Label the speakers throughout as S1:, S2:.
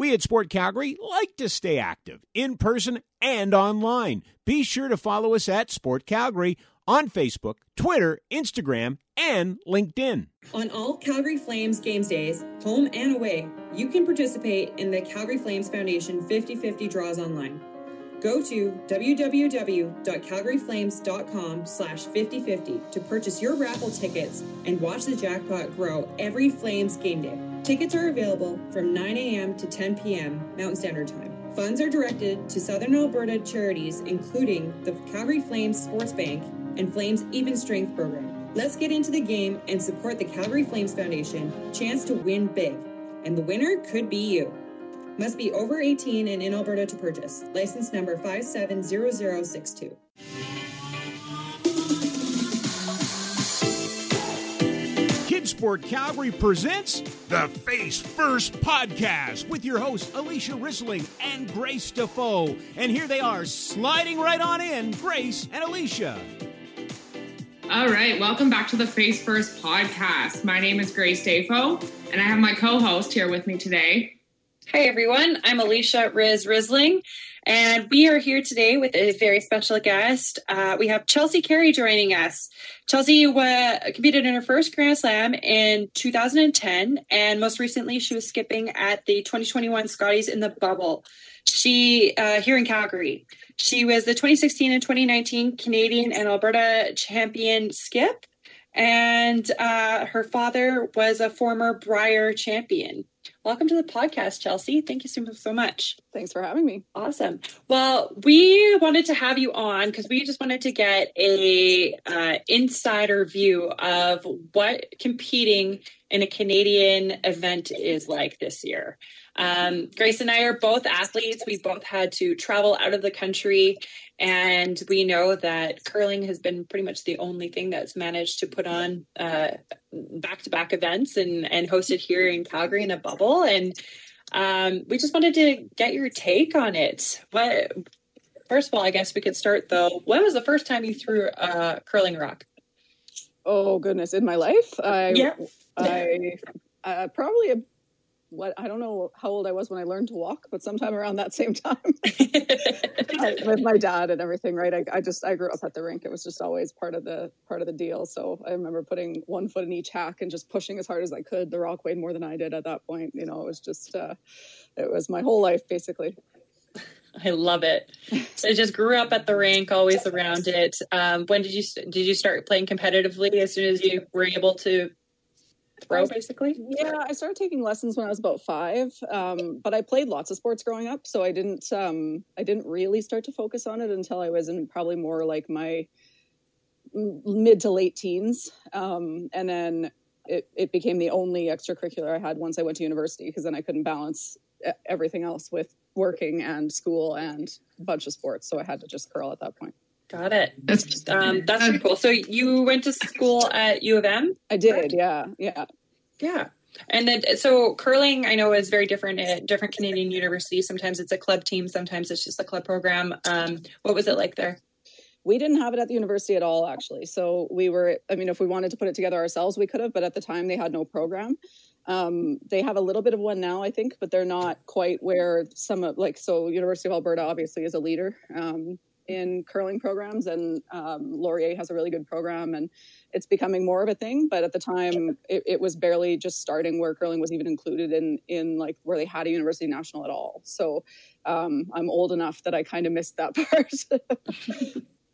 S1: We at Sport Calgary like to stay active in person and online. Be sure to follow us at Sport Calgary on Facebook, Twitter, Instagram, and LinkedIn.
S2: On all Calgary Flames games days, home and away, you can participate in the Calgary Flames Foundation 50 50 draws online. Go to www.calgaryflames.com slash 5050 to purchase your raffle tickets and watch the jackpot grow every Flames game day. Tickets are available from 9 a.m. to 10 p.m. Mountain Standard Time. Funds are directed to Southern Alberta charities, including the Calgary Flames Sports Bank and Flames Even Strength Program. Let's get into the game and support the Calgary Flames Foundation. Chance to win big. And the winner could be you. Must be over 18 and in Alberta to purchase. License number 570062.
S1: KidSport Calgary presents the Face First podcast with your hosts Alysia Rissling and Grace Defoe. And here they are, sliding right on in, Grace and Alysia.
S3: All right, welcome back to the Face First podcast. My name is Grace Defoe, and I have my co-host here with me today.
S4: Hi everyone, I'm Alysia Riz Rissling, and we are here today with a very special guest. Uh, we have Chelsea Carey joining us. Chelsea competed in her first Grand Slam in 2010, and most recently she was skipping at the 2021 Scotties in the Bubble. She uh, here in Calgary. She was the 2016 and 2019 Canadian and Alberta champion skip, and uh, her father was a former Brier champion. Welcome to the podcast, Chelsea. Thank you so, so much.
S5: Thanks for having me.
S4: Awesome. Well, we wanted to have you on because we just wanted to get a uh, insider view of what competing in a Canadian event is like this year. Um, Grace and I are both athletes. We both had to travel out of the country, and we know that curling has been pretty much the only thing that's managed to put on back to back events and, and hosted here in Calgary in a bubble. And um, we just wanted to get your take on it. What, first of all, I guess we could start though. When was the first time you threw a curling rock?
S5: Oh goodness, in my life, I,
S4: yeah,
S5: I uh, probably a what I don't know how old I was when I learned to walk, but sometime around that same time with my dad and everything, right? I, I, just I grew up at the rink. It was just always part of the part of the deal. So I remember putting one foot in each hack and just pushing as hard as I could. The rock weighed more than I did at that point. You know, it was just uh, it was my whole life basically.
S4: I love it. So I just grew up at the rink, always around it. Um, when did you did you start playing competitively? As soon as you were able to throw basically?
S5: yeah i started taking lessons when i was about five um, but i played lots of sports growing up so i didn't um, i didn't really start to focus on it until i was in probably more like my mid to late teens um, and then it, it became the only extracurricular i had once i went to university because then i couldn't balance everything else with working and school and a bunch of sports so i had to just curl at that point
S4: Got it. That's um, that's pretty cool. So you went to school at U of M?
S5: I did. Correct? Yeah. Yeah.
S4: Yeah. And then, so curling, I know is very different at different Canadian universities. Sometimes it's a club team, sometimes it's just a club program. Um, what was it like there?
S5: We didn't have it at the university at all, actually. So we were, I mean, if we wanted to put it together ourselves, we could have, but at the time they had no program. Um, they have a little bit of one now, I think, but they're not quite where some of, like, so University of Alberta obviously is a leader. Um, in curling programs, and um, Laurier has a really good program, and it's becoming more of a thing. But at the time, it, it, was barely just starting where curling was even included in in like where they had a university national at all. So um, I'm old enough that I kind of missed that part.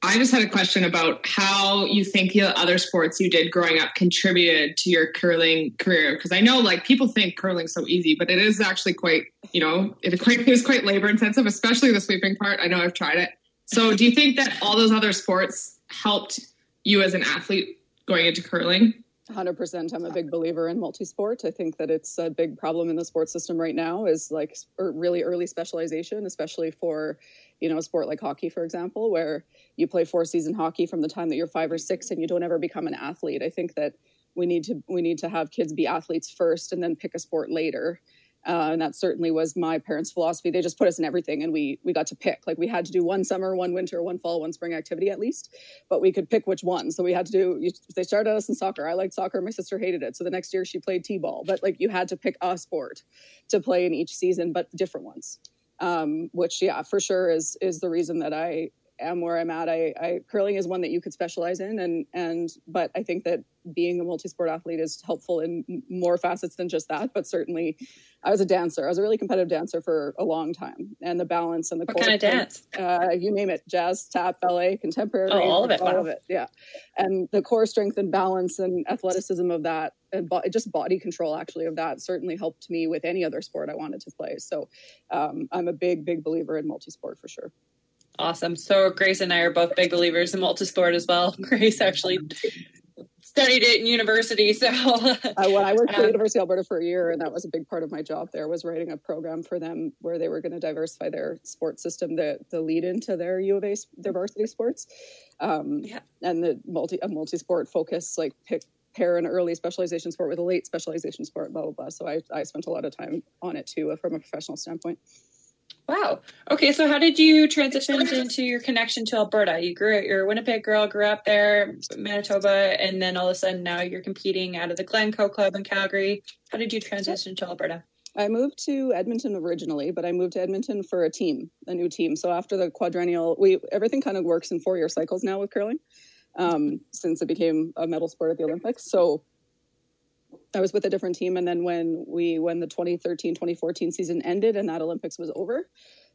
S3: I just had a question about how you think the other sports you did growing up contributed to your curling career. Because I know, like, people think curling's so easy, but it is actually quite, you know, it, quite, it is quite labor intensive, especially the sweeping part. I know I've tried it. So, do you think that all those other sports helped you as an athlete going into curling?
S5: 100% i'm a big believer in multi-sport. I think that it's a big problem in the sports system right now is like er, really early specialization especially for you know a sport like hockey for example where you play four season hockey from the time that you're five or six and you don't ever become an athlete. I think that we need to we need to have kids be athletes first and then pick a sport later Uh, and that certainly was my parents' philosophy. They just put us in everything, and we we got to pick. Like we had to do one summer, one winter, one fall, one spring activity at least, but we could pick which one. So we had to do. They started us in soccer. I liked soccer. My sister hated it. So the next year she played t-ball. But like you had to pick a sport to play in each season, but different ones. Um, which yeah, for sure is is the reason that I am where I'm at. I, I curling is one that you could specialize in, and and but I think that being a multi-sport athlete is helpful in more facets than just that. But certainly, I was a dancer. I was a really competitive dancer for a long time, and the balance and the
S4: what kind of dance?
S5: Uh, you name it: jazz, tap, ballet, contemporary.
S4: Oh, all of it.
S5: All
S4: wow.
S5: of it. Yeah, and the core strength and balance and athleticism of that, and bo- just body control actually of that certainly helped me with any other sport I wanted to play. So, um, I'm a big, big believer in multi-sport for sure.
S4: Awesome. So Grace and I are both big believers in multisport as well. Grace actually studied it in university. So
S5: uh, I worked for
S4: Um,
S5: University of Alberta for a year, and that was a big part of my job there, was writing a program for them where they were going to diversify their sports system, the the lead into their U of A their varsity sports, um,
S4: Yeah.
S5: and the multi a multi sport focus, like pick pair an early specialization sport with a late specialization sport, blah blah blah. So I I spent a lot of time on it too, uh, from a professional standpoint.
S4: Wow. Okay, so how did you transition into your connection to Alberta? You grew up, you're a Winnipeg girl, grew up there, Manitoba, and then all of a sudden now you're competing out of the Glencoe Club in Calgary. How did you transition to Alberta?
S5: I moved to Edmonton originally, but I moved to Edmonton for a team, a new team. So after the quadrennial, we everything kind of works in four year cycles now with curling, um, since it became a medal sport at the Olympics. So I was with a different team, and then when we when the 2013-2014 season ended and that Olympics was over,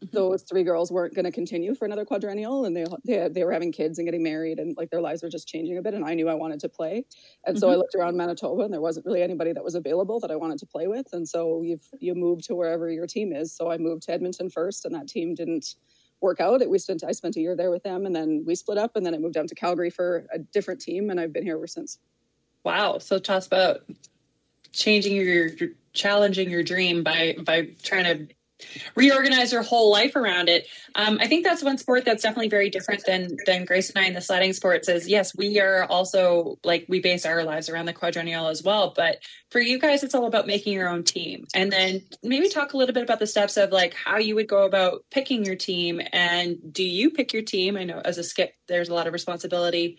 S5: mm-hmm. those three girls weren't going to continue for another quadrennial, and they, they they were having kids and getting married, and like their lives were just changing a bit. And I knew I wanted to play, and so I mm-hmm. looked around Manitoba, and there wasn't really anybody that was available that I wanted to play with. And so you you move to wherever your team is. So I moved to Edmonton first, and that team didn't work out. It, we spent I spent a year there with them, and then we split up, and then I moved down to Calgary for a different team, and I've been here ever since.
S4: Wow. So tell us about changing your, challenging your dream by by trying to reorganize your whole life around it. Um, I think that's one sport that's definitely very different than than Grace and I in the sliding sports. Is yes, we are also like we base our lives around the quadrennial as well. But for you guys, it's all about making your own team, and then maybe talk a little bit about the steps of like how you would go about picking your team, and do you pick your team? I know as a skip, there's a lot of responsibility.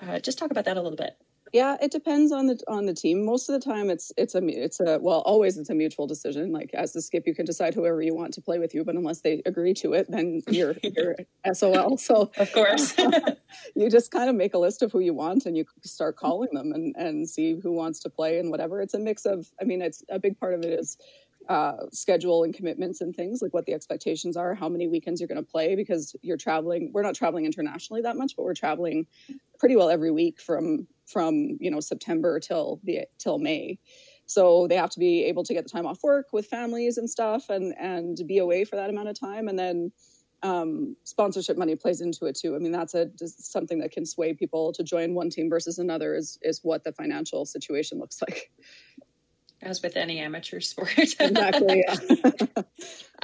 S4: Uh, just talk about that a little bit.
S5: Yeah, it depends on the on the team. Most of the time, it's it's a it's a well, always it's a mutual decision. Like as the skip, you can decide whoever you want to play with you, but unless they agree to it, then you're you're SOL. So
S4: Of course.
S5: you just kind of make a list of who you want and you start calling them and and see who wants to play and whatever. It's a mix of. I mean, it's a big part of it is uh, schedule and commitments and things like what the expectations are, how many weekends you're going to play because you're traveling. We're not traveling internationally that much, but we're traveling pretty well every week from from you know September till the till May. So they have to be able to get the time off work with families and stuff, and and be away for that amount of time, and then um, sponsorship money plays into it too. I mean, that's a just something that can sway people to join one team versus another. Is is what the financial situation looks like.
S4: as with any amateur sport.
S5: Exactly.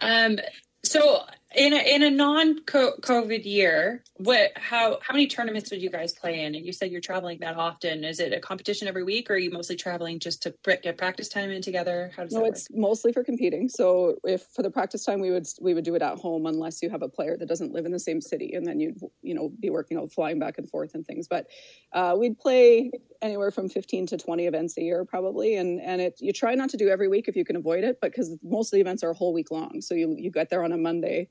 S4: Um, so in a, in a non COVID year, what how how many tournaments would you guys play in? And you said you're traveling that often. Is it a competition every week, or are you mostly traveling just to pr- get practice time in together? How does
S5: no, it's mostly for competing. So if for the practice time, we would we would do it at home unless you have a player that doesn't live in the same city, and then you'd you know be working out flying back and forth and things. But uh, we'd play anywhere from 15 to 20 events a year probably and and it you try not to do every week if you can avoid it but because most of the events are a whole week long so you you get there on a monday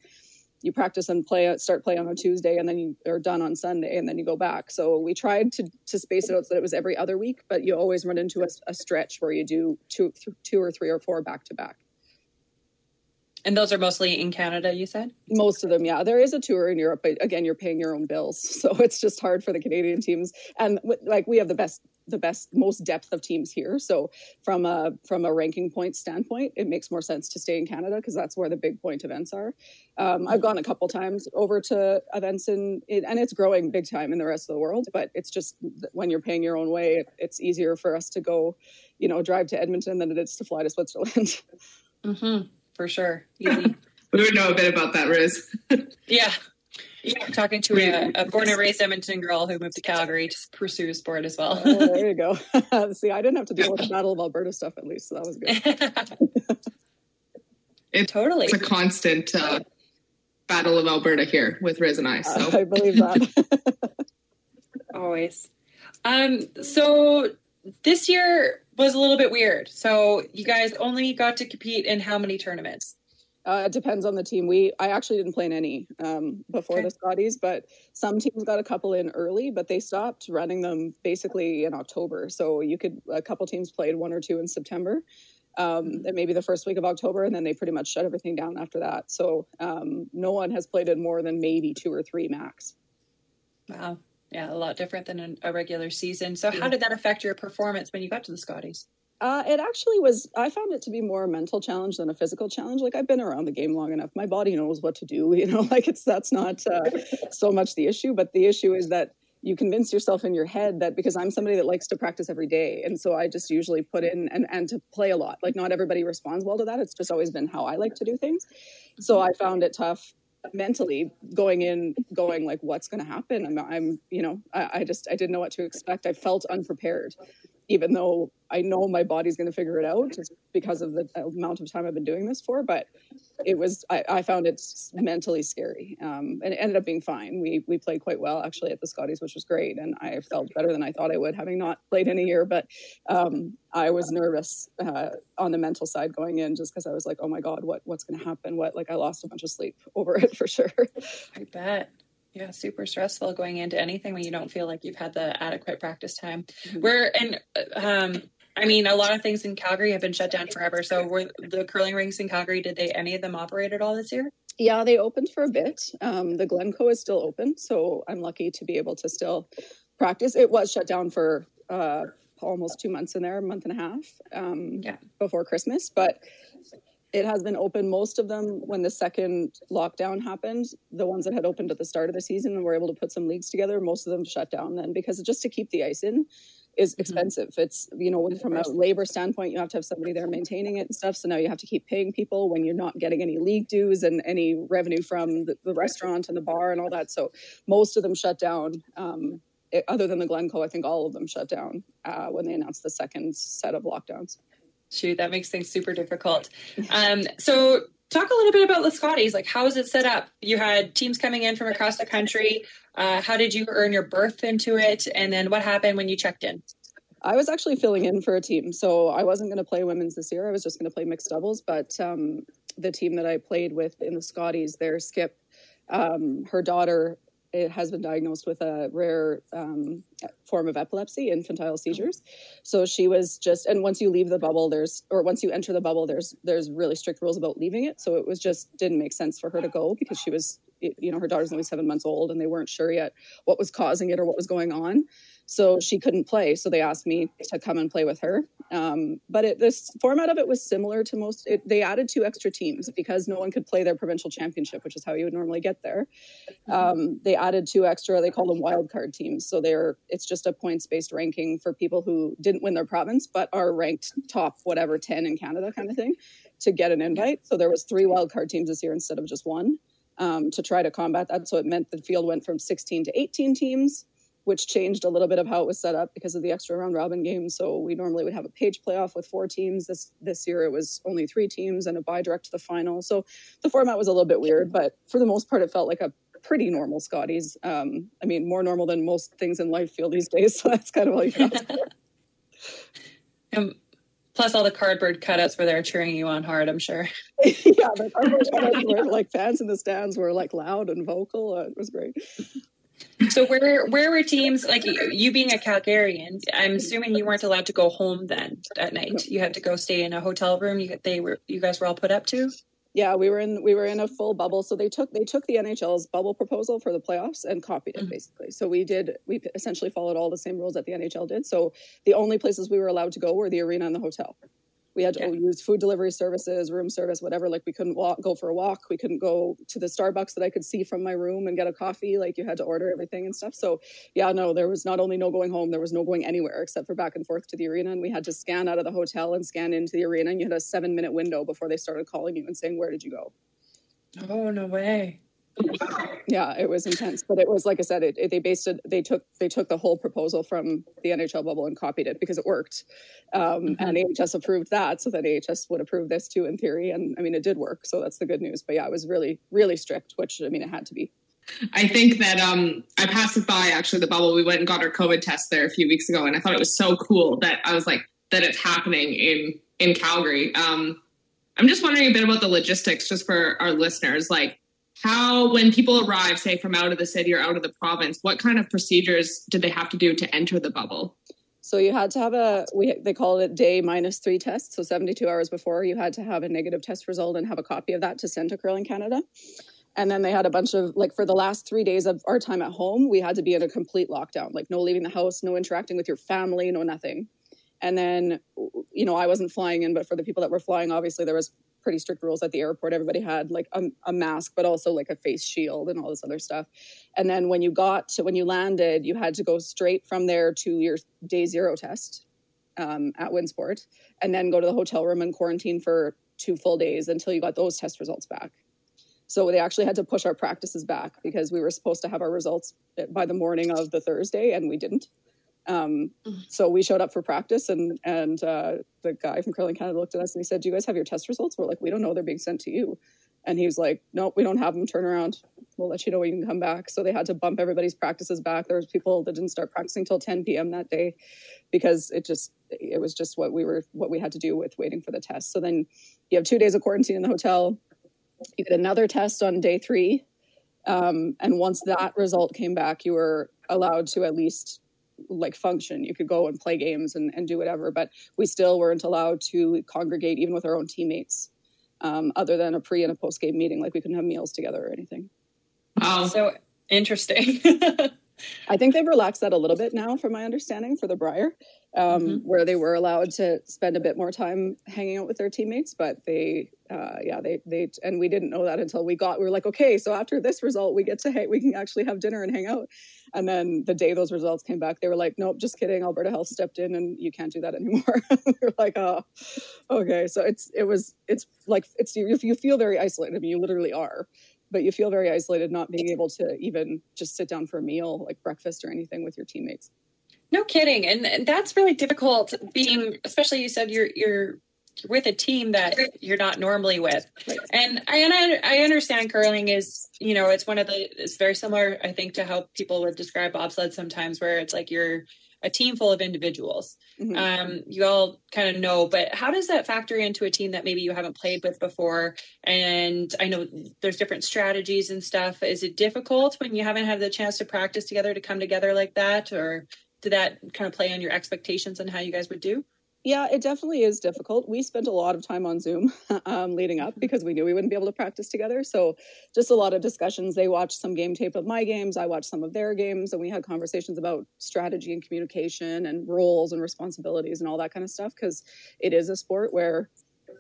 S5: you practice and play start play on a tuesday and then you are done on sunday and then you go back so we tried to to space it out so that it was every other week but you always run into a, a stretch where you do two two or three or four back to back
S4: And those are mostly in Canada, you said?
S5: Most of them, yeah. There is a tour in Europe, but again, you're paying your own bills, so it's just hard for the Canadian teams. And like we have the best, the best, most depth of teams here. So from a from a ranking point standpoint, it makes more sense to stay in Canada because that's where the big point events are. Um, I've gone a couple times over to events in, in, and it's growing big time in the rest of the world. But it's just when you're paying your own way, it, it's easier for us to go, you know, drive to Edmonton than it is to fly to Switzerland.
S4: Mm-hmm. For sure. Easy.
S3: We would know a bit about that, Riz.
S4: yeah. Yeah, talking to a, a born and raised Edmonton girl who moved to Calgary to pursue sport as well.
S5: oh, there you go. See, I didn't have to deal with the Battle of Alberta stuff at least, so that was good.
S3: It's
S4: totally.
S3: It's a constant uh, battle of Alberta here with Riz and I. So
S5: I believe that.
S4: Always. Um, so this year was a little bit weird. So you guys only got to compete in how many tournaments?
S5: Uh, it depends on the team. We I actually didn't play in any um, before
S4: Okay.
S5: the Scotties, but some teams got a couple in early, but they stopped running them basically in October. So you could a couple teams played one or two in September, um, and maybe the first week of October, and then they pretty much shut everything down after that. So um, no one has played in more than maybe two or three max.
S4: Wow. Yeah, a lot different than an- a regular season. So how did that affect your performance when you got to the Scotties?
S5: Uh, it actually was. I found it to be more a mental challenge than a physical challenge. Like I've been around the game long enough. My body knows what to do. You know, like it's that's not uh, so much the issue, but the issue is that you convince yourself in your head that because I'm somebody that likes to practice every day, and so I just usually put in and and to play a lot. Like not everybody responds well to that. It's just always been how I like to do things. So I found it tough mentally going in going like what's going to happen i'm, I'm you know I, I just i didn't know what to expect i felt unprepared even though I know my body's going to figure it out because of the amount of time I've been doing this for. But it was, I, I found it mentally scary. Um, and it ended up being fine. We, we played quite well actually at the Scotties, which was great. And I felt better than I thought I would, having not played in a year. But um, I was nervous uh, on the mental side going in just because I was like, oh my God, what, what's going to happen? What, like I lost a bunch of sleep over it for sure.
S4: I bet. Yeah, super stressful going into anything when you don't feel like you've had the adequate practice time.
S5: Mhm.
S4: We're and um, I mean, a lot of things in Calgary have been shut down forever. So, were the curling rinks in Calgary? Did they any of them operate at all this year?
S5: Yeah, they opened for a bit. Um, the Glencoe is still open, so I'm lucky to be able to still practice. It was shut down for uh, almost two months in there, a month and a half um,
S4: Yeah.
S5: before Christmas, but it has been open. Most of them, when the second lockdown happened, the ones that had opened at the start of the season and were able to put some leagues together, most of them shut down then because just to keep the ice in is expensive. It's you know from a labor standpoint, you have to have somebody there maintaining it and stuff. So now you have to keep paying people when you're not getting any league dues and any revenue from the, the restaurant and the bar and all that. So most of them shut down. Um, it- other than the Glencoe, I think all of them shut down uh, when they announced the second set of lockdowns.
S4: Shoot, that makes things super difficult. Um, so, talk a little bit about the Scotties. Like, how is it set up? You had teams coming in from across the country. Uh, how did you earn your berth into it? And then what happened when you checked in?
S5: I was actually filling in for a team, so I wasn't going to play women's this year. I was just going to play mixed doubles. But um, the team that I played with in the Scotties, their skip, um, her daughter it has been diagnosed with a rare um, form of epilepsy, infantile seizures. So she was just, and once you leave the bubble, there's, or once you enter the bubble, there's there's really strict rules about leaving it. So it was just didn't make sense for her to go because she was, you know, her daughter's only seven months old, and they weren't sure yet what was causing it or what was going on so she couldn't play. So they asked me to come and play with her. Um, but it, this format of it was similar to most it, they added two extra teams because no one could play their provincial championship which is how you would normally get there. Um, they added two extra they call them wild card teams. So they're it's just a points based ranking for people who didn't win their province but are ranked top whatever 10 in canada kind of thing to get an invite. So there was three wild card teams this year instead of just one um, to try to combat that. So it meant the field went from 16 to 18 teams which changed a little bit of how it was set up because of the extra round robin game. So we normally would have a page playoff with four teams. This this year it was only three teams and a bye direct to the final. So the format was a little bit weird, but for the most part, it felt like a pretty normal Scotties. Um, I mean, more normal than most things in life feel these days. So that's kind of all you can ask for.
S4: Plus, all the cardboard cutouts were there cheering you on hard, I'm sure.
S5: yeah, the cardboard cutouts were like fans in the stands were like loud and vocal. Uh, it was great.
S4: So, where where were teams like you, being a Calgarian? I'm assuming you weren't allowed to go home then at night. You had to go stay in a hotel room. You they were you guys were all put up to.
S5: Yeah, we were in we were in a full bubble. So they took they took the NHL's bubble proposal for the playoffs and copied it
S4: Mhm.
S5: basically. So we did we essentially followed all the same rules that the NHL did. So the only places we were allowed to go were the arena and the hotel. We had to
S4: Yeah.
S5: use food delivery services, room service, whatever. Like we couldn't walk, go for a walk. We couldn't go to the Starbucks that I could see from my room and get a coffee. Like you had to order everything and stuff. So yeah, no, there was not only no going home, there was no going anywhere except for back and forth to the arena. And we had to scan out of the hotel and scan into the arena. And you had a seven minute window before they started calling you and saying, "Where did you go?"
S4: Oh no way!
S5: Yeah, it was intense, but it was like I said, it, it, they based it. They took they took the whole proposal from the NHL bubble and copied it because it worked, um, mm-hmm. and AHS approved that, so that AHS would approve this too in theory. And I mean, it did work, so that's the good news. But yeah, it was really really strict, which I mean, it had to be.
S3: I think that um, I passed it by actually the bubble. We went and got our COVID test there a few weeks ago, and I thought it was so cool that I was like that it's happening in in Calgary. Um, I'm just wondering a bit about the logistics, just for our listeners, like how when people arrive, say from out of the city or out of the province, what kind of procedures did they have to do to enter the bubble?
S5: So you had to have a we they call it day minus three test. So 72 hours before, you had to have a negative test result and have a copy of that to send to Curling Canada. And then they had a bunch of like for the last three days of our time at home, we had to be in a complete lockdown, like no leaving the house, no interacting with your family, no nothing. And then, you know, I wasn't flying in, but for the people that were flying, obviously there was pretty strict rules at the airport. Everybody had like a, a, mask, but also like a face shield and all this other stuff. And then when you got to when you landed, you had to go straight from there to your day zero test um, at WinSport, and then go to the hotel room and quarantine for two full days until you got those test results back. So they actually had to push our practices back because we were supposed to have our results by the morning of the Thursday, and we didn't. Um, so we showed up for practice, and and uh, the guy from Curling Canada looked at us and he said, "Do you guys have your test results?" We're like, "We don't know. They're being sent to you." And he was like, "No, we don't have them. Turn around. We'll let you know when you can come back." So they had to bump everybody's practices back. There was people that didn't start practicing till 10 p.m. that day because it just it was just what we were what we had to do with waiting for the test. So then you have two days of quarantine in the hotel you get another test on day three. Um, and once that result came back, you were allowed to at least like function. You could go and play games and, and do whatever, but we still weren't allowed to congregate even with our own teammates, um, other than a pre and a post game meeting. Like we couldn't have meals together or anything.
S4: Wow. So interesting.
S5: I think they've relaxed that a little bit now, from my understanding, for the Brier, um, mm-hmm. where they were allowed to spend a bit more time hanging out with their teammates. But they, uh, yeah, they, they, and we didn't know that until we got. We were like, okay, so after this result, we get to, hey, we can actually have dinner and hang out. And then the day those results came back, they were like, nope, just kidding. Alberta Health stepped in, and you can't do that anymore. we are like, oh, okay. So it's, it was, it's like, it's you, you feel very isolated. I mean, you literally are but you feel very isolated not being able to even just sit down for a meal like breakfast or anything with your teammates.
S4: No kidding. And, and that's really difficult being especially you said you're you're with a team that you're not normally with. And I, and I, I understand curling is you know it's one of the it's very similar i think to how people would describe bobsled sometimes where it's like you're a team full of individuals. Mm-hmm. Um, you all kind of know, but how does that factor into a team that maybe you haven't played with before? And I know there's different strategies and stuff. Is it difficult when you haven't had the chance to practice together to come together like that, or did that kind of play on your expectations on how you guys would do?
S5: Yeah, it definitely is difficult. We spent a lot of time on Zoom um, leading up because we knew we wouldn't be able to practice together. So, just a lot of discussions. They watched some game tape of my games, I watched some of their games, and we had conversations about strategy and communication and roles and responsibilities and all that kind of stuff because it is a sport where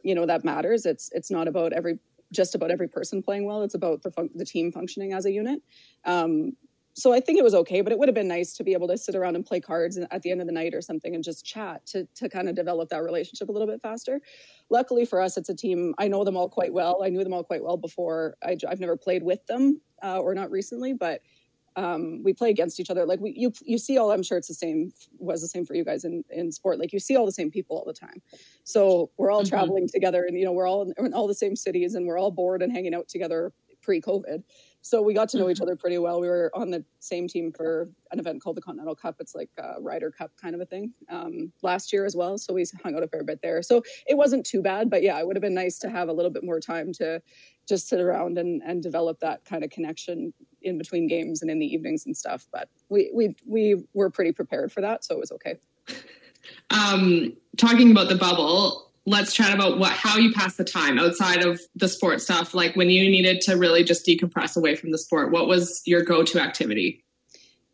S5: you know that matters. It's it's not about every just about every person playing well. It's about the fun- the team functioning as a unit. Um, so I think it was okay, but it would have been nice to be able to sit around and play cards at the end of the night or something and just chat to to kind of develop that relationship a little bit faster. Luckily for us, it's a team. I know them all quite well. I knew them all quite well before. I, have never played with them uh, or not recently, but um, we play against each other. Like we, you, you see all. I'm sure it's the same. Was the same for you guys in in sport. Like you see all the same people all the time. So we're all mm-hmm. traveling together, and you know we're all in, in all the same cities, and we're all bored and hanging out together pre-COVID so we got to know each mm-hmm. other pretty well. We were on the same team for an event called the Continental Cup. It's like a Ryder Cup kind of a thing um, last year as well. So we hung out a fair bit there. So it wasn't too bad, but yeah, it would have been nice to have a little bit more time to just sit around and, and develop that kind of connection in between games and in the evenings and stuff. But we we we were pretty prepared for that, so it was okay.
S3: Um, talking about the bubble, let's chat about what how you pass the time outside of the sport stuff like when you needed to really just decompress away from the sport what was your go-to activity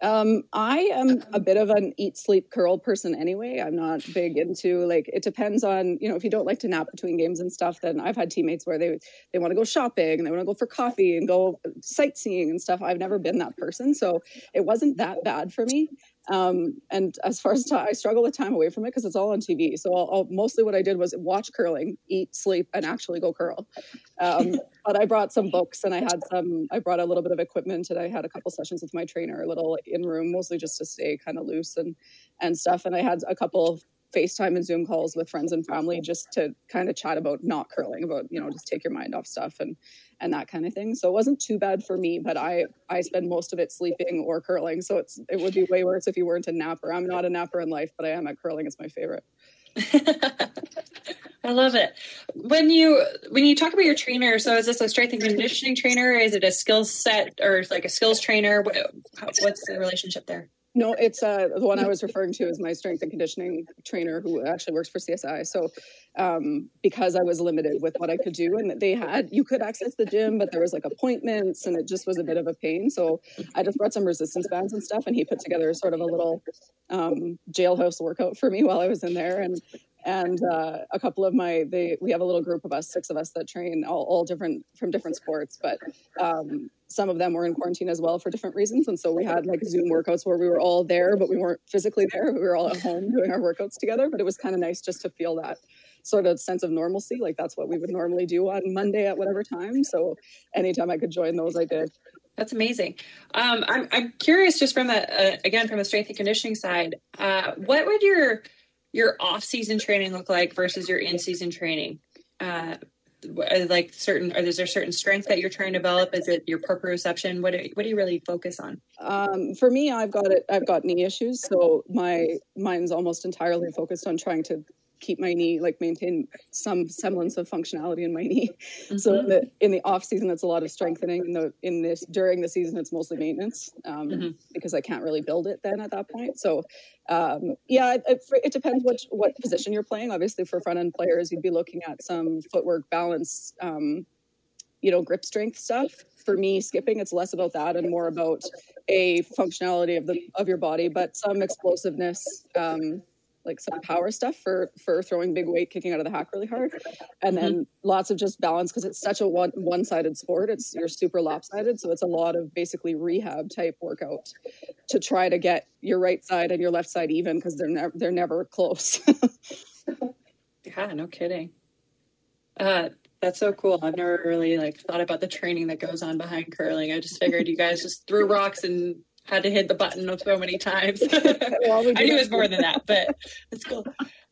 S5: um, I am a bit of an eat, sleep, curl person anyway. I'm not big into like it depends on you know if you don't like to nap between games and stuff. Then I've had teammates where they they want to go shopping and they want to go for coffee and go sightseeing and stuff. I've never been that person, so it wasn't that bad for me. Um, and as far as I struggle with time away from it because it's all on TV. So I'll, I'll, mostly what I did was watch curling, eat, sleep, and actually go curl. Um, but I brought some books and I had some. I brought a little bit of equipment and I had a couple sessions with my trainer, a little in room, mostly just to stay kind of loose and and stuff. And I had a couple of FaceTime and Zoom calls with friends and family just to kind of chat about not curling, about you know just take your mind off stuff and and that kind of thing. So it wasn't too bad for me, but I I spend most of it sleeping or curling. So it's it would be way worse if you weren't a napper. I'm not a napper in life, but I am at curling. It's my favorite.
S4: I love it. When you when you talk about your trainer, so is this a strength and conditioning trainer? Is it a skill set or like a skills trainer? What, what's the relationship there?
S5: No, it's uh, the one I was referring to is my strength and conditioning trainer who actually works for CSI. So, um, because I was limited with what I could do, and they had you could access the gym, but there was like appointments, and it just was a bit of a pain. So, I just brought some resistance bands and stuff, and he put together sort of a little um, jailhouse workout for me while I was in there, and and uh, a couple of my they we have a little group of us six of us that train all, all different from different sports but um, some of them were in quarantine as well for different reasons. And so we had like zoom workouts where we were all there but we weren't physically there. We were all at home doing our workouts together. But it was kind of nice just to feel that sort of sense of normalcy. Like that's what we would normally do on monday at whatever time. So anytime i could join those i did.
S4: That's amazing. Um, I'm, I'm curious, just from the uh, again from the strength and conditioning side, uh, what would your your off season training look like versus your in season training? Uh, like certain, is there certain strengths that you're trying to develop? Is it your proprioception? What what do you really focus on?
S5: Um, for me, I've got it. I've got knee issues, so my mine's almost entirely focused on trying to keep my knee like maintain some semblance of functionality in my knee. Mm-hmm. So in the, in the off season, it's a lot of strengthening. In the in this during the season, it's mostly maintenance um, mm-hmm. because I can't really build it then at that point. So um, yeah, it, it, depends what what position you're playing. Obviously, for front end players, you'd be looking at some footwork balance. Um, you know, grip strength stuff. For me, skipping, it's less about that and more about a functionality of the of your body, but some explosiveness, um, like some power stuff for for throwing big weight kicking out of the hack really hard and then mm-hmm. lots of just balance because it's such a one one-sided sport it's you're super lopsided so it's a lot of basically rehab type workout to try to get your right side and your left side even because they're never they're never close
S4: yeah no kidding uh that's so cool. I've never really like thought about the training that goes on behind curling. I just figured you guys just threw rocks and had to hit the button so many times. well, I knew it was more than that, but it's cool.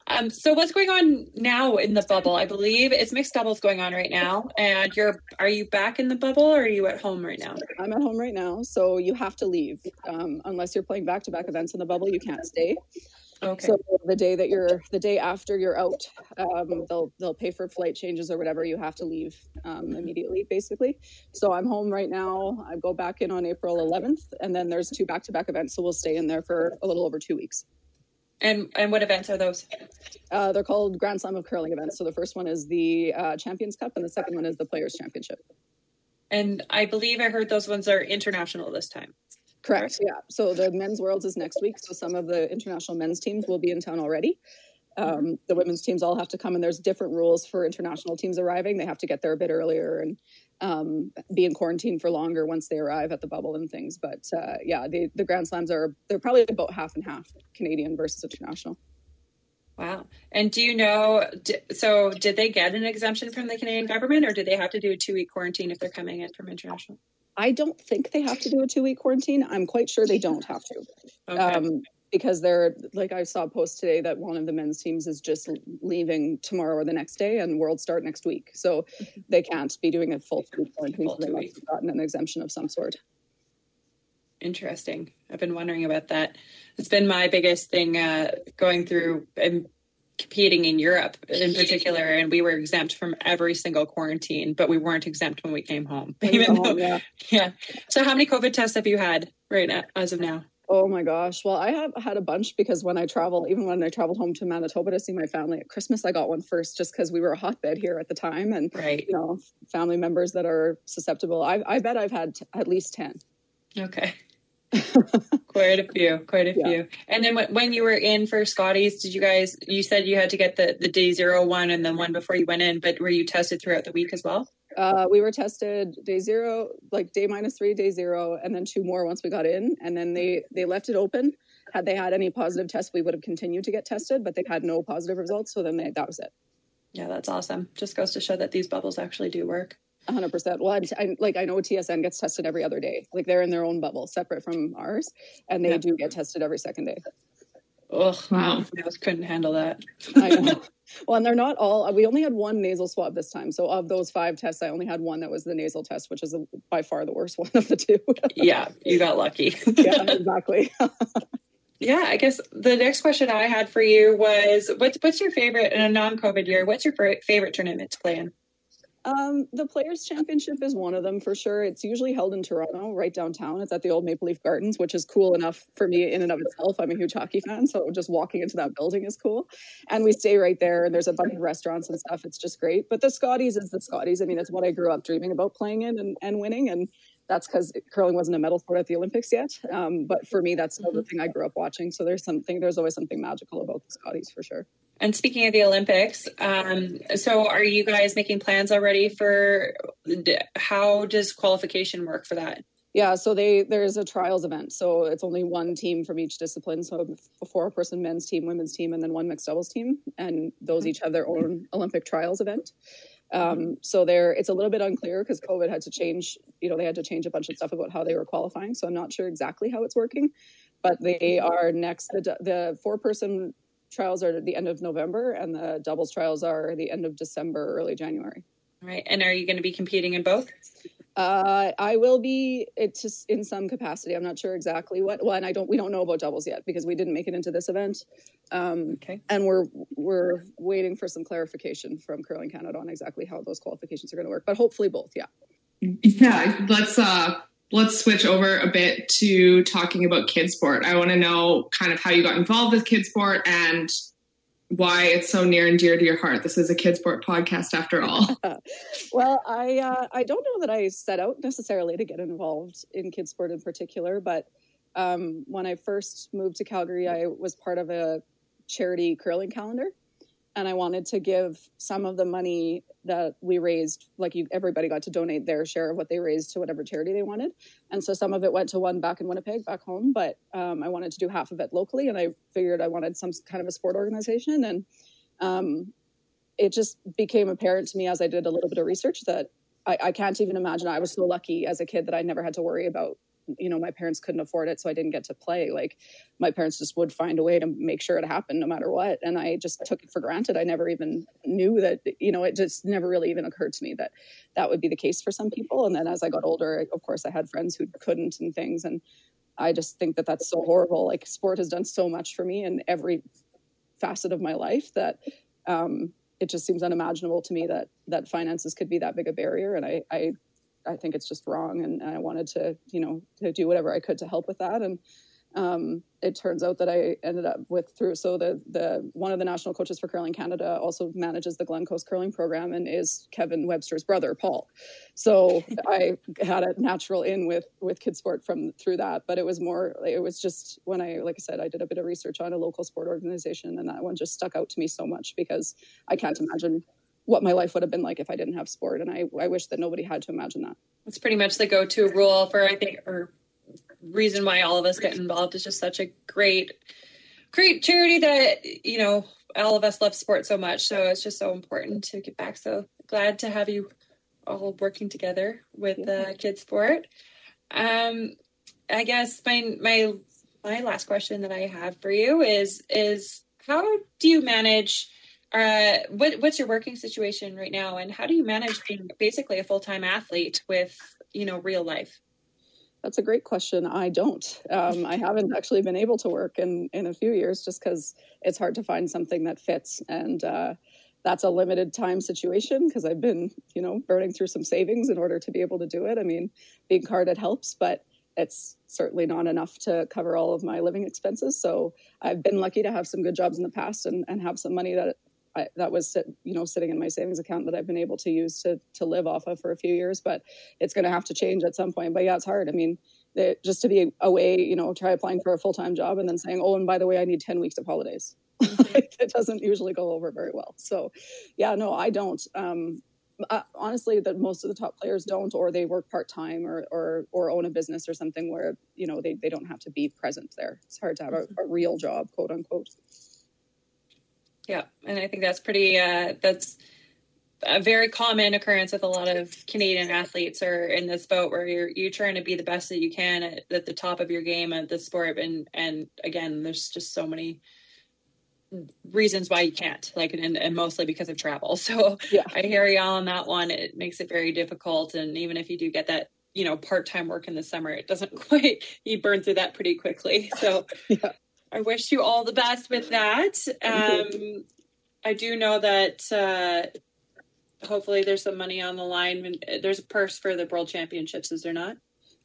S4: Um, so what's going on now in the bubble? I believe it's mixed doubles going on right now. And you're are you back in the bubble or are you at home right now?
S5: I'm at home right now, so you have to leave. Um, unless you're playing back to back events in the bubble, you can't stay. Okay. So the day that you're, the day after you're out, um, they'll they'll pay for flight changes or whatever. You have to leave um, immediately, basically. So I'm home right now. I go back in on April 11th, and then there's two back-to-back events. So we'll stay in there for a little over two weeks.
S4: And and what events are those?
S5: Uh, they're called Grand Slam of Curling events. So the first one is the uh, Champions Cup, and the second one is the Players Championship.
S4: And I believe I heard those ones are international this time.
S5: Correct. Yeah. So the men's worlds is next week. So some of the international men's teams will be in town already. Um, the women's teams all have to come, and there's different rules for international teams arriving. They have to get there a bit earlier and um, be in quarantine for longer once they arrive at the bubble and things. But uh, yeah, the the Grand Slams are they're probably about half and half Canadian versus international.
S4: Wow. And do you know? So did they get an exemption from the Canadian government, or do they have to do a two week quarantine if they're coming in from international?
S5: I don't think they have to do a two week quarantine. I'm quite sure they don't have to. Okay. Um, because they're like I saw a post today that one of the men's teams is just leaving tomorrow or the next day, and World start next week, so they can't be doing a full two week quarantine. So they must have gotten an exemption of some sort.
S4: Interesting. I've been wondering about that. It's been my biggest thing uh, going through and competing in Europe in particular, and we were exempt from every single quarantine, but we weren't exempt when we came home. Even though, yeah. yeah. So, how many COVID tests have you had right now, as of now?
S5: Oh my gosh. Well, I have had a bunch because when I traveled, even when I traveled home to Manitoba to see my family at Christmas, I got one first just because we were a hotbed here at the time. And, right. you know, family members that are susceptible. I, I bet I've had t- at least 10.
S4: Okay. quite a few, quite a yeah. few. And then when you were in for Scotties, did you guys? You said you had to get the the day zero one and then one before you went in, but were you tested throughout the week as well?
S5: Uh, we were tested day zero, like day minus three, day zero, and then two more once we got in. And then they they left it open. Had they had any positive tests, we would have continued to get tested, but they had no positive results. So then they, that was it.
S4: Yeah, that's awesome. Just goes to show that these bubbles actually do work.
S5: Hundred percent. Well, I, I, like I know TSN gets tested every other day. Like they're in their own bubble, separate from ours, and they
S4: Yeah.
S5: do get tested every second day.
S4: Oh
S3: Wow.
S4: I just couldn't handle that.
S5: I know. well, and they're not all. Uh, we only had one nasal swab this time. So of those five tests, I only had one that was the nasal test, which is by far the worst one of the two.
S4: yeah, you got lucky.
S5: yeah, exactly.
S4: Yeah, I guess the next question I had for you was what's what's your favorite in a non-COVID year? What's your favorite tournament to play in?
S5: Um, the Players Championship is one of them for sure. It's usually held in Toronto, right downtown. It's at the old Maple Leaf Gardens, which is cool enough for me in and of itself. I'm a huge hockey fan, so just walking into that building is cool. And we stay right there, and there's a bunch of restaurants and stuff. It's just great. But the Scotties is the Scotties. I mean, it's what I grew up dreaming about playing in and, and winning. And that's because curling wasn't a medal sport at the Olympics yet. Um, but for me, that's still the thing I grew up watching. So there's something, there's always something magical about the Scotties for sure.
S4: And speaking of the Olympics, um, so are you guys making plans already for how does qualification work for that?
S5: Yeah, so they there's a trials event. So it's only one team from each discipline. So a four person men's team, women's team, and then one mixed doubles team, and those each have their own Olympic trials event. Um, so there, it's a little bit unclear because COVID had to change. You know, they had to change a bunch of stuff about how they were qualifying. So I'm not sure exactly how it's working, but they are next. The the four person trials are at the end of November, and the doubles trials are the end of December, early January.
S4: Right. And are you going to be competing in both?
S5: Uh, I will be it just in some capacity. I'm not sure exactly what. Well, and I don't. We don't know about doubles yet because we didn't make it into this event, um,
S4: Okay.
S5: and we're we're waiting for some clarification from Curling Canada on exactly how those qualifications are going to work. But hopefully both. Yeah.
S3: Yeah, let's uh let's switch over a bit to talking about KidSport. I want to know kind of how you got involved with KidSport and why it's so near and dear to your heart. This is a KidSport podcast after all.
S5: well, I uh, I don't know that I set out necessarily to get involved in kids sport in particular, but um, when I first moved to Calgary, I was part of a charity curling calendar, and I wanted to give some of the money that we raised, like you, everybody got to donate their share of what they raised to whatever charity they wanted, and so some of it went to one back in Winnipeg, back home, but um, I wanted to do half of it locally, and I figured I wanted some kind of a sport organization, and um, it just became apparent to me as I did a little bit of research that I, I can't even imagine. I was so lucky as a kid that I never had to worry about. You know, my parents couldn't afford it, so I didn't get to play. Like, my parents just would find a way to make sure it happened no matter what. And I just took it for granted. I never even knew that, you know, it just never really even occurred to me that that would be the case for some people. And then as I got older, of course, I had friends who couldn't and things. And I just think that that's so horrible. Like, sport has done so much for me in every facet of my life that um, it just seems unimaginable to me that that finances could be that big a barrier. And I, I, I think it's just wrong. And, I wanted to, you know, to do whatever I could to help with that. And um, it turns out that I ended up with through. So the the one of the national coaches for curling Canada also manages the Glencoe's curling program and is Kevin Webster's brother, Paul. So I had a natural in with with KidSport from through that. But it was more. It was just when I, like I said, I did a bit of research on a local sport organization, and that one just stuck out to me so much because I can't imagine what my life would have been like if I didn't have sport, and I I wish that nobody had to imagine that.
S4: It's pretty much the go-to rule for I think or reason why all of us get involved is just such a great great charity that you know all of us love sport so much. So it's just so important to get back. So glad to have you all working together with uh, kids sport. Um i guess my my my last question that i have for you is is how do you manage uh what what's your working situation right now and how do you manage being basically a full-time athlete with you know real life
S5: That's a great question. I don't. Um, I haven't actually been able to work in in a few years just because it's hard to find something that fits, and uh, that's a limited time situation because I've been, you know, burning through some savings in order to be able to do it. I mean, being carded helps, but it's certainly not enough to cover all of my living expenses. So I've been lucky to have some good jobs in the past and, and have some money that I, that was sit, you know sitting in my savings account that I've been able to use to to live off of for a few years. But it's going to have to change at some point. But yeah, it's hard. I mean, just to be away, you know, try applying for a full time job and then saying, oh, and by the way, I need ten weeks of holidays. it doesn't usually go over very well. So, yeah, no, I don't. Um, uh, honestly, that most of the top players don't, or they work part time, or, or or own a business or something where you know they, they don't have to be present there. It's hard to have a, a real job, quote unquote.
S4: Yeah, and I think that's pretty. Uh, that's a very common occurrence with a lot of Canadian athletes are in this boat where you're you're trying to be the best that you can at, at the top of your game at the sport and and again there's just so many reasons why you can't like and, and mostly because of travel so yeah. i hear y'all on that one it makes it very difficult and even if you do get that you know part-time work in the summer it doesn't quite you burn through that pretty quickly so yeah. I wish you all the best with that. Um i do know that uh hopefully there's some money on the line. There's a purse for the world championships is there not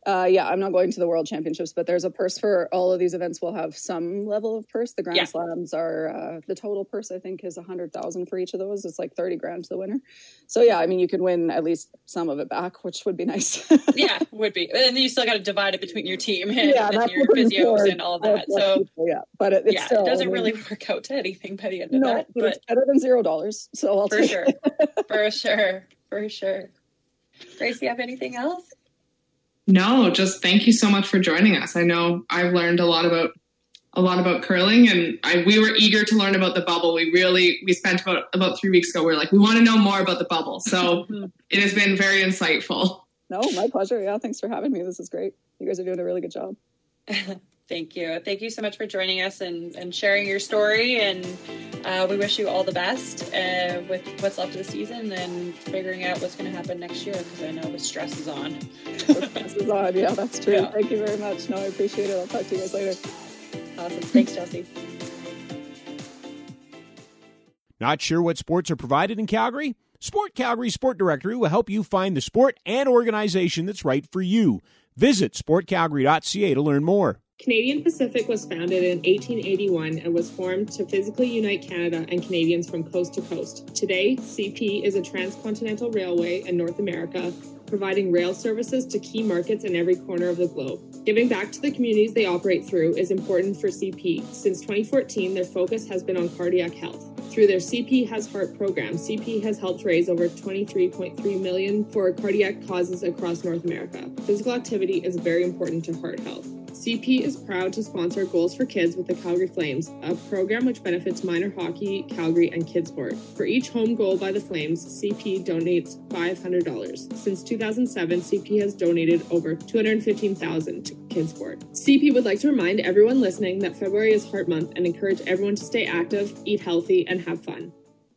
S5: uh, yeah, I'm not going to the World Championships, but there's a purse for all of these events. We'll have some level of purse. The Grand yeah. Slams are uh, the total purse. I think is a hundred thousand for each of those. It's like thirty grand to the winner. So yeah, I mean you can win at least some of it back, which would be nice.
S4: yeah, would be. And then you still got to divide it between your team and, yeah, and your physios and all that. So
S5: people, yeah, but it, yeah,
S4: still, it doesn't I mean, really work out to anything by the end
S5: no,
S4: of that.
S5: But, but it's better than zero dollars. So I'll
S4: for sure, for sure, for sure. Grace, you have anything else?
S3: No, just thank you so much for joining us. I know I've learned a lot about a lot about curling and I, we were eager to learn about the bubble. We really we spent about about 3 weeks ago we are like we want to know more about the bubble. So it has been very insightful.
S5: No, my pleasure. Yeah, thanks for having me. This is great. You guys are doing a really good job.
S4: Thank you. Thank you so much for joining us and, and sharing your story. And uh, we wish you all the best uh, with what's left of the season and figuring out what's going to happen next year because I know the stress is on.
S5: the stress is on. Yeah, that's true. Yeah. Thank you very much. No, I appreciate it. I'll talk to you guys later.
S4: Awesome. Thanks, Chelsea.
S1: Not sure what sports are provided in Calgary? Sport Calgary Sport Directory will help you find the sport and organization that's right for you. Visit sportcalgary.ca to learn more.
S6: Canadian Pacific was founded in 1881 and was formed to physically unite Canada and Canadians from coast to coast. Today, CP is a transcontinental railway in North America, providing rail services to key markets in every corner of the globe. Giving back to the communities they operate through is important for CP. Since 2014, their focus has been on cardiac health. Through their CP Has Heart program, CP has helped raise over 23.3 million for cardiac causes across North America. Physical activity is very important to heart health. CP is proud to sponsor Goals for Kids with the Calgary Flames, a program which benefits minor hockey, Calgary, and KidSport. For each home goal by the Flames, CP donates $500. Since 2007, CP has donated over 215,000 to KidSport. CP would like to remind everyone listening that February is Heart Month and encourage everyone to stay active, eat healthy, and have fun.